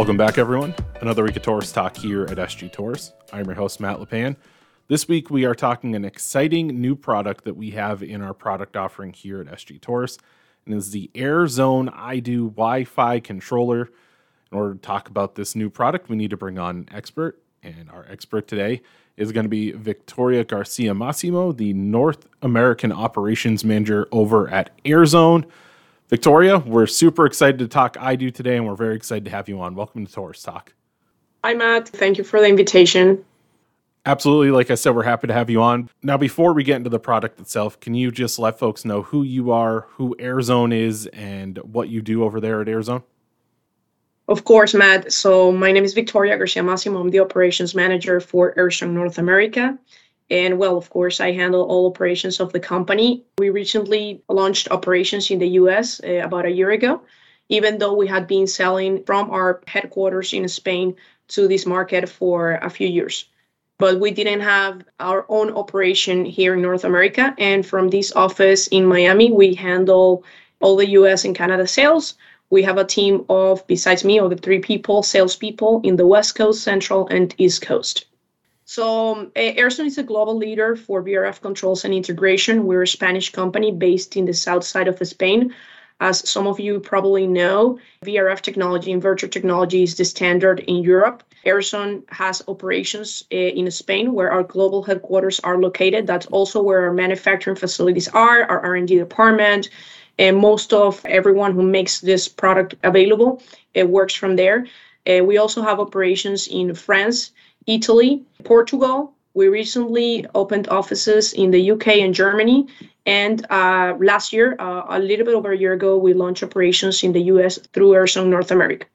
Welcome back, everyone. Another week of Torrice Talk here at SG Torrice. I'm your host, Matt LePan. This week, we are talking an exciting new product that we have in our product offering here at SG Torrice, and is the AirZone iDo Wi Fi controller. In order to talk about this new product, we need to bring on an expert, and our expert today is going to be Victoria Garcia Massimo, the North American Operations Manager over at AirZone. Victoria, we're super excited to talk iDo today, and we're very excited to have you on. Welcome to Torrice Talk. Hi, Matt. Thank you for the invitation. Absolutely. Like I said, we're happy to have you on. Now, before we get into the product itself, can you just let folks know who you are, who AirZone is, and what you do over there at AirZone? Of course, Matt. So, my name is Victoria Garcia Massimo. I'm the operations manager for AirZone North America. And well, of course, I handle all operations of the company. We recently launched operations in the US uh, about a year ago, even though we had been selling from our headquarters in Spain to this market for a few years. But we didn't have our own operation here in North America. And from this office in Miami, we handle all the US and Canada sales. We have a team of, besides me, of the three people, salespeople in the West Coast, Central, and East Coast. So um, is a global leader for VRF controls and integration. We're a Spanish company based in the south side of Spain. As some of you probably know, VRF technology, inverter technology is the standard in Europe. AirZone has operations uh, in Spain where our global headquarters are located. That's also where our manufacturing facilities are, our R&D department, and most of everyone who makes this product available it works from there. Uh, we also have operations in France, Italy, Portugal. We recently opened offices in the UK and Germany. And uh, last year, uh, a little bit over a year ago, we launched operations in the US through AirZone North America.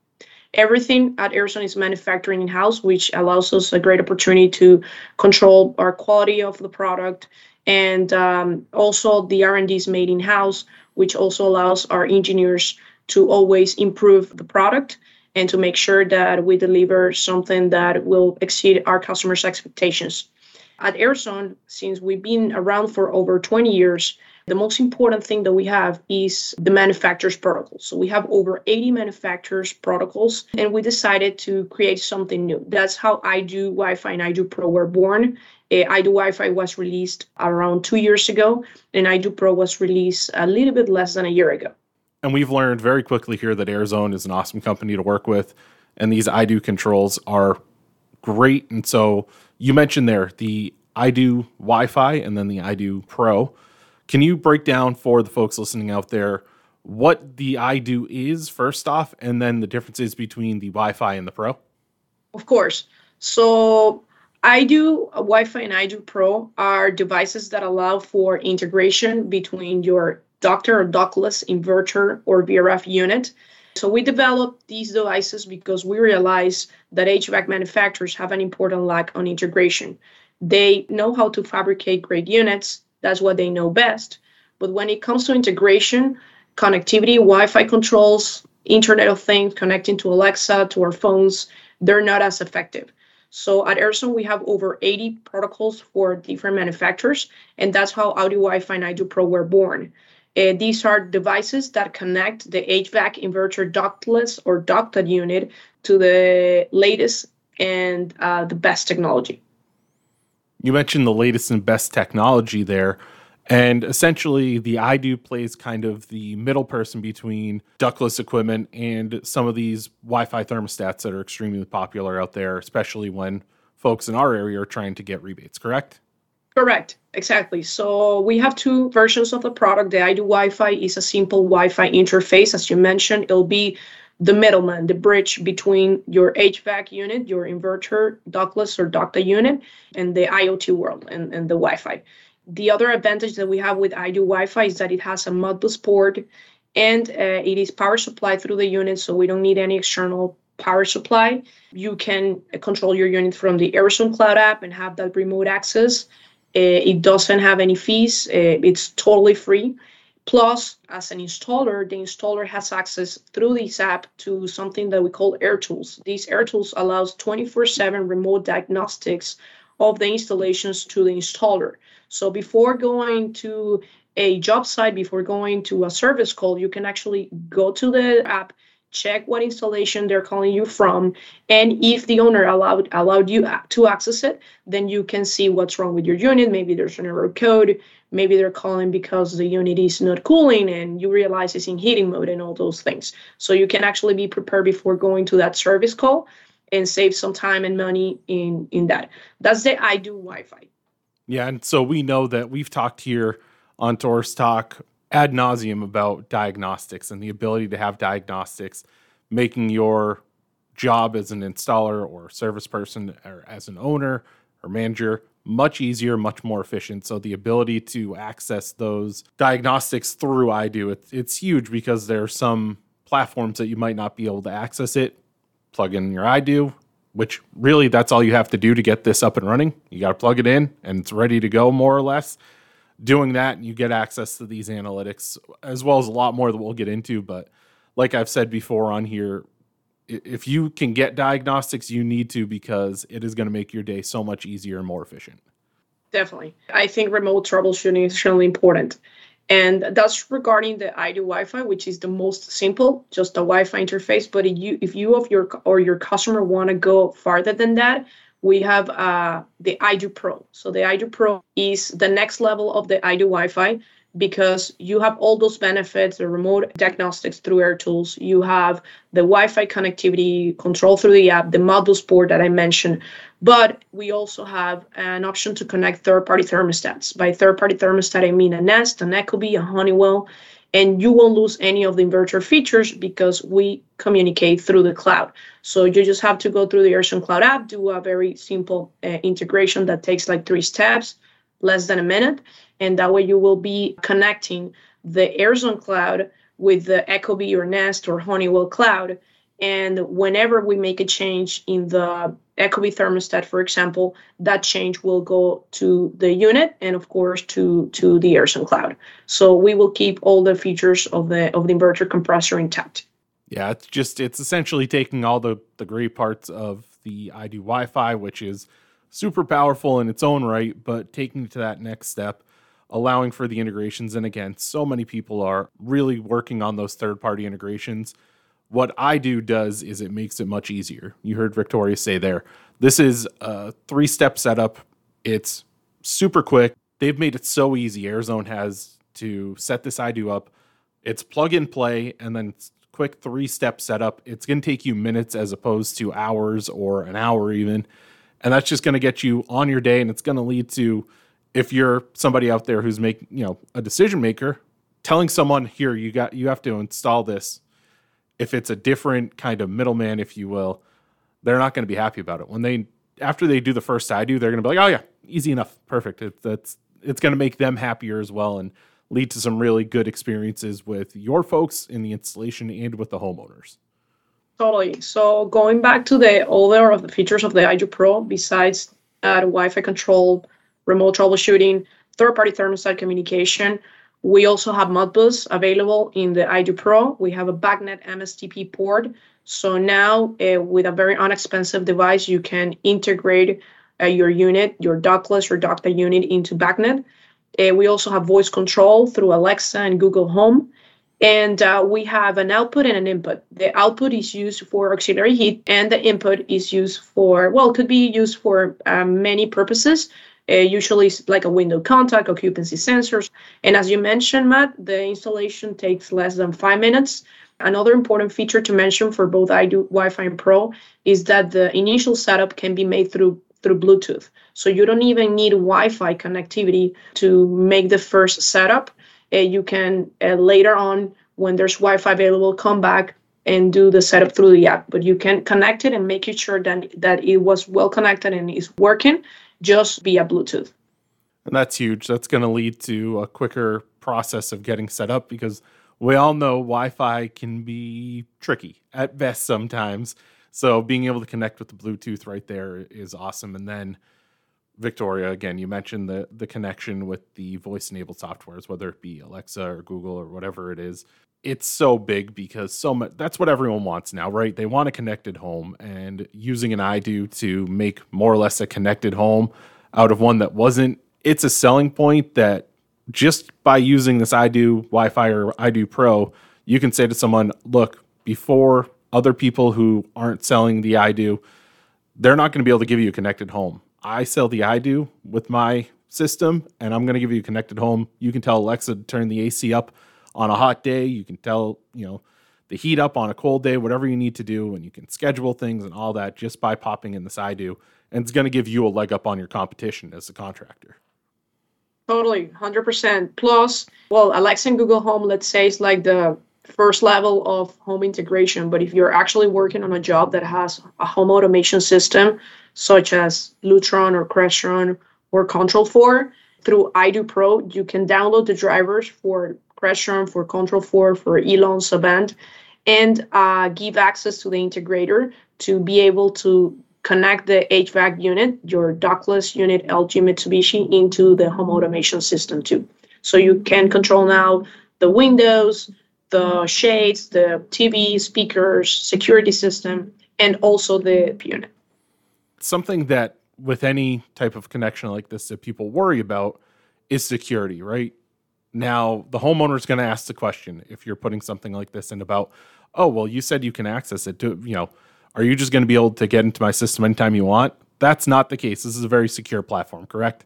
Everything at AirZone is manufacturing in house, which allows us a great opportunity to control our quality of the product. And um, also, the R&D is made in house, which also allows our engineers to always improve the product and to make sure that we deliver something that will exceed our customers' expectations. At AirZone, since we've been around for over 20 years, the most important thing that we have is the manufacturer's protocol. So we have over 80 manufacturers' protocols, and we decided to create something new. That's how iDo Wi-Fi and iDo Pro were born. Uh, iDo Wi-Fi was released around two years ago, and iDo Pro was released a little bit less than a year ago. And we've learned very quickly here that AirZone is an awesome company to work with. And these iDo controls are great. And so you mentioned there the iDo Wi Fi and then the iDo Pro. Can you break down for the folks listening out there what the iDo is first off, and then the differences between the Wi Fi and the Pro? Of course. So iDo Wi-Fi and iDo Pro are devices that allow for integration between your Ducted or ductless inverter or VRF unit. So we developed these devices because we realized that HVAC manufacturers have an important lack on integration. They know how to fabricate great units, that's what they know best. But when it comes to integration, connectivity, Wi Fi controls, Internet of Things, connecting to Alexa, to our phones, they're not as effective. So at AirZone, we have over 80 protocols for different manufacturers, and that's how iDo Wi-Fi and iDo Pro were born. Uh, these are devices that connect the HVAC inverter ductless or ducted unit to the latest and uh, the best technology. You mentioned the latest and best technology there. And essentially, the iDo plays kind of the middle person between ductless equipment and some of these Wi Fi thermostats that are extremely popular out there, especially when folks in our area are trying to get rebates, correct? Correct, exactly. So we have two versions of the product. The iDo Wi-Fi is a simple Wi-Fi interface. As you mentioned, it'll be the middleman, the bridge between your HVAC unit, your inverter, ductless or ducted unit, and the IoT world and, and the Wi-Fi. The other advantage that we have with iDo Wi-Fi is that it has a Modbus port and uh, it is power supplied through the unit, so we don't need any external power supply. You can control your unit from the AirZone Cloud app and have that remote access. Uh, it doesn't have any fees. Uh, it's totally free. Plus, as an installer, the installer has access through this app to something that we call AirTools. These AirTools allows 24/7 remote diagnostics of the installations to the installer. So before going to a job site, before going to a service call, you can actually go to the app check what installation they're calling you from and if the owner allowed allowed you to access it then you can see what's wrong with your unit. Maybe there's an error code. Maybe they're calling because the unit is not cooling and you realize it's in heating mode and all those things. So you can actually be prepared before going to that service call and save some time and money in in that. That's the iDo wi-fi. Yeah and so we know that we've talked here on Torrice Talk ad nauseum about diagnostics and the ability to have diagnostics, making your job as an installer or service person or as an owner or manager much easier, much more efficient. So the ability to access those diagnostics through iDo, it's, it's huge because there are some platforms that you might not be able to access it. Plug in your iDo, which really that's all you have to do to get this up and running. You got to plug it in and it's ready to go more or less doing that, you get access to these analytics as well as a lot more that we'll get into. But like I've said before on here, if you can get diagnostics, you need to because it is going to make your day so much easier and more efficient. Definitely. I think remote troubleshooting is extremely important. And that's regarding the iDo Wi-Fi, which is the most simple, just a Wi-Fi interface. But if you, if you of your or your customer want to go farther than that, we have uh, the iDo Pro. So the iDo Pro is the next level of the iDo Wi-Fi because you have all those benefits, the remote diagnostics through AirTools. You have the Wi-Fi connectivity control through the app, the Modbus port that I mentioned. But we also have an option to connect third-party thermostats. By third-party thermostat, I mean a Nest, an Ecobee, a Honeywell, and you won't lose any of the inverter features because we communicate through the cloud. So you just have to go through the Airzone Cloud app, do a very simple uh, integration that takes like three steps, less than a minute, and that way you will be connecting the Airzone Cloud with the Ecobee or Nest or Honeywell Cloud. And whenever we make a change in the Ecobee thermostat, for example, that change will go to the unit and of course to to the Airzone cloud. So we will keep all the features of the of the inverter compressor intact. Yeah, it's just it's essentially taking all the the great parts of the iDo Wi-Fi, which is super powerful in its own right, but taking it to that next step, allowing for the integrations. And again, so many people are really working on those third party integrations what iDo does is it makes it much easier. You heard Victoria say there. This is a three step setup. It's super quick. They've made it so easy. Airzone has to set this iDo up. It's plug and play and then quick three step setup. It's going to take you minutes as opposed to hours or an hour even. And that's just going to get you on your day and it's going to lead to if you're somebody out there who's making, you know, a decision maker, telling someone here you got you have to install this if it's a different kind of middleman, if you will, they're not going to be happy about it. When they after they do the first iDo, they're going to be like, "Oh yeah, easy enough, perfect." It, that's it's going to make them happier as well and lead to some really good experiences with your folks in the installation and with the homeowners. Totally. So going back to the other of the features of the iDo Pro, besides uh, Wi-Fi control, remote troubleshooting, third-party thermostat communication, we also have Modbus available in the iDo Pro. We have a BACnet MSTP port. So now, uh, with a very inexpensive device, you can integrate uh, your unit, your ductless or ducted unit into BACnet. Uh, we also have voice control through Alexa and Google Home. And uh, we have an output and an input. The output is used for auxiliary heat, and the input is used for, well, could be used for uh, many purposes. Uh, usually it's like a window contact, occupancy sensors. And as you mentioned, Matt, the installation takes less than five minutes. Another important feature to mention for both iDo Wi-Fi and Pro is that the initial setup can be made through through Bluetooth. So you don't even need Wi-Fi connectivity to make the first setup. Uh, you can uh, later on, when there's Wi-Fi available, come back and do the setup through the app. But you can connect it and make sure that that it was well connected and is working just via Bluetooth. And that's huge. That's going to lead to a quicker process of getting set up because we all know Wi Fi can be tricky at best sometimes. So being able to connect with the Bluetooth right there is awesome. And then, Victoria, again, you mentioned the, the connection with the voice enabled softwares, whether it be Alexa or Google or whatever it is. It's so big because so much that's what everyone wants now, right? They want a connected home and using an iDo to make more or less a connected home out of one that wasn't it's a selling point that just by using this iDo Wi-Fi or iDo Pro, you can say to someone, "Look, before other people who aren't selling the iDo, they're not going to be able to give you a connected home. I sell the iDo with my system, and I'm going to give you a connected home. You can tell Alexa to turn the AC up on a hot day. You can tell, you know, the heat up on a cold day, whatever you need to do, and you can schedule things and all that just by popping in this iDo. And it's going to give you a leg up on your competition as a contractor. Totally, 100%. Plus, well, Alexa and Google Home, let's say, is like the first level of home integration. But if you're actually working on a job that has a home automation system, such as Lutron or Crestron or Control4, through iDo Pro, you can download the drivers for Crestron, for Control4, for Elan Savant, and uh, give access to the integrator to be able to connect the HVAC unit, your ductless unit LG Mitsubishi, into the home automation system too. So you can control now the windows, the shades, the TV, speakers, security system, and also the unit. Something that with any type of connection like this that people worry about is security, right? Now, the homeowner is going to ask the question if you're putting something like this in about, oh, well, you said you can access it. To, you know, are you just going to be able to get into my system anytime you want? That's not the case. This is a very secure platform, correct?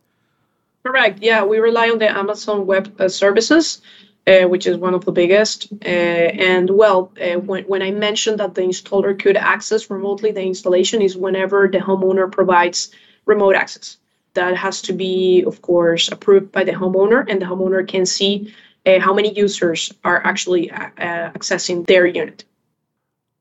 Correct. Yeah, we rely on the Amazon Web uh, Services, uh, which is one of the biggest. Uh, and well, uh, when, when I mentioned that the installer could access remotely the installation is whenever the homeowner provides remote access that has to be, of course, approved by the homeowner, and the homeowner can see uh, how many users are actually uh, uh, accessing their unit.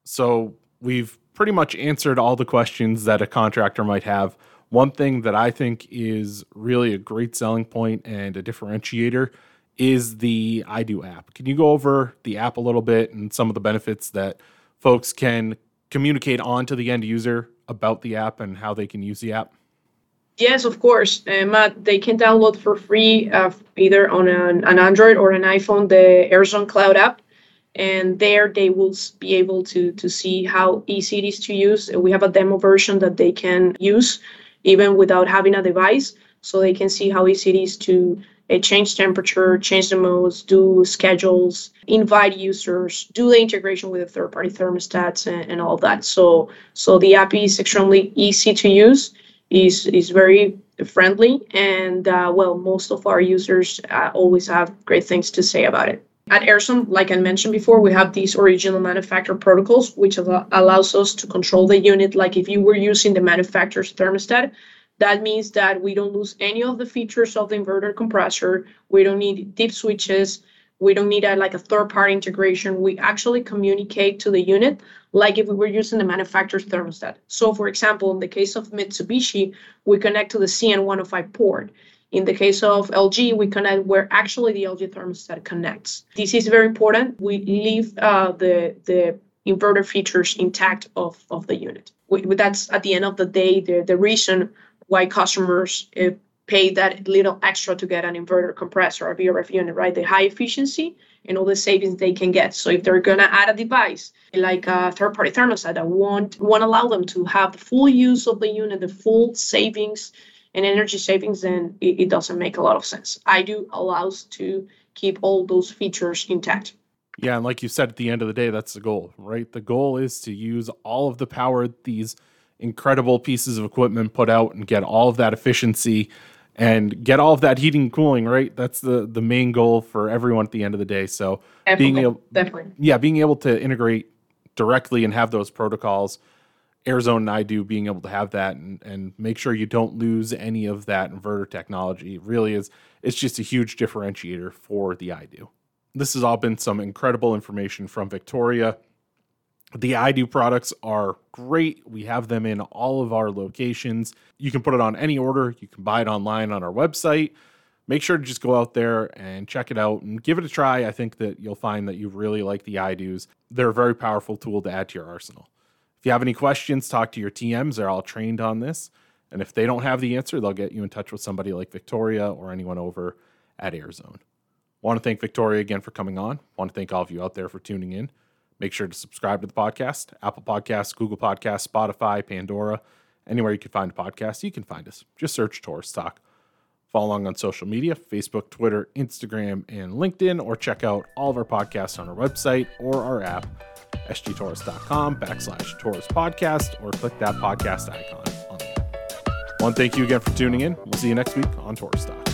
So we've pretty much answered all the questions that a contractor might have. One thing that I think is really a great selling point and a differentiator is the iDo app. Can you go over the app a little bit and some of the benefits that folks can communicate on to the end user about the app and how they can use the app? Yes, of course, uh, Matt. They can download for free uh, either on an, an, Android or an iPhone the AirZone Cloud app, and there they will be able to to see how easy it is to use. We have a demo version that they can use even without having a device, so they can see how easy it is to uh, change temperature, change the modes, do schedules, invite users, do the integration with the third-party thermostats, and, and all that. So so the app is extremely easy to use is is very friendly and uh, well most of our users uh, always have great things to say about it at AirZone, like I mentioned before, we have these original manufacturer protocols, which al- allows us to control the unit like if you were using the manufacturer's thermostat. That means that we don't lose any of the features of the inverter compressor. We don't need DIP switches. We don't need a, like a third party integration. We actually communicate to the unit like if we were using the manufacturer's thermostat. So, for example, in the case of Mitsubishi, we connect to the CN105 port. In the case of LG, we connect where actually the LG thermostat connects. This is very important. We leave uh, the the inverter features intact of, of the unit. We, that's at the end of the day the, the reason why customers uh, pay that little extra to get an inverter compressor or VRF unit, right? The high efficiency and all the savings they can get. So if they're gonna add a device like a third-party thermostat that won't won't allow them to have the full use of the unit, the full savings and energy savings, then it, it doesn't make a lot of sense. iDo allows to keep all those features intact. Yeah, and like you said, at the end of the day, that's the goal, right? The goal is to use all of the power these incredible pieces of equipment put out and get all of that efficiency and get all of that heating and cooling right that's the the main goal for everyone at the end of the day so definitely, being able definitely yeah being able to integrate directly and have those protocols AirZone and iDo being able to have that and, and make sure you don't lose any of that inverter technology really is it's just a huge differentiator for the iDo. This has all been some incredible information from Victoria. The iDo products are great. We have them in all of our locations. You can put it on any order. You can buy it online on our website. Make sure to just go out there and check it out and give it a try. I think that you'll find that you really like the iDos. They're a very powerful tool to add to your arsenal. If you have any questions, talk to your TMs. They're all trained on this. And if they don't have the answer, they'll get you in touch with somebody like Victoria or anyone over at AirZone. Want to thank Victoria again for coming on. Want to thank all of you out there for tuning in. Make sure to subscribe to the podcast Apple Podcasts, Google Podcasts, Spotify, Pandora, anywhere you can find a podcast, you can find us. Just search Torrice Talk. Follow along on social media Facebook, Twitter, Instagram, and LinkedIn, or check out all of our podcasts on our website or our app sgtorrice.com backslash Torrice podcast or click that podcast icon on the app. One, thank you again for tuning in. We'll see you next week on Torrice Talk.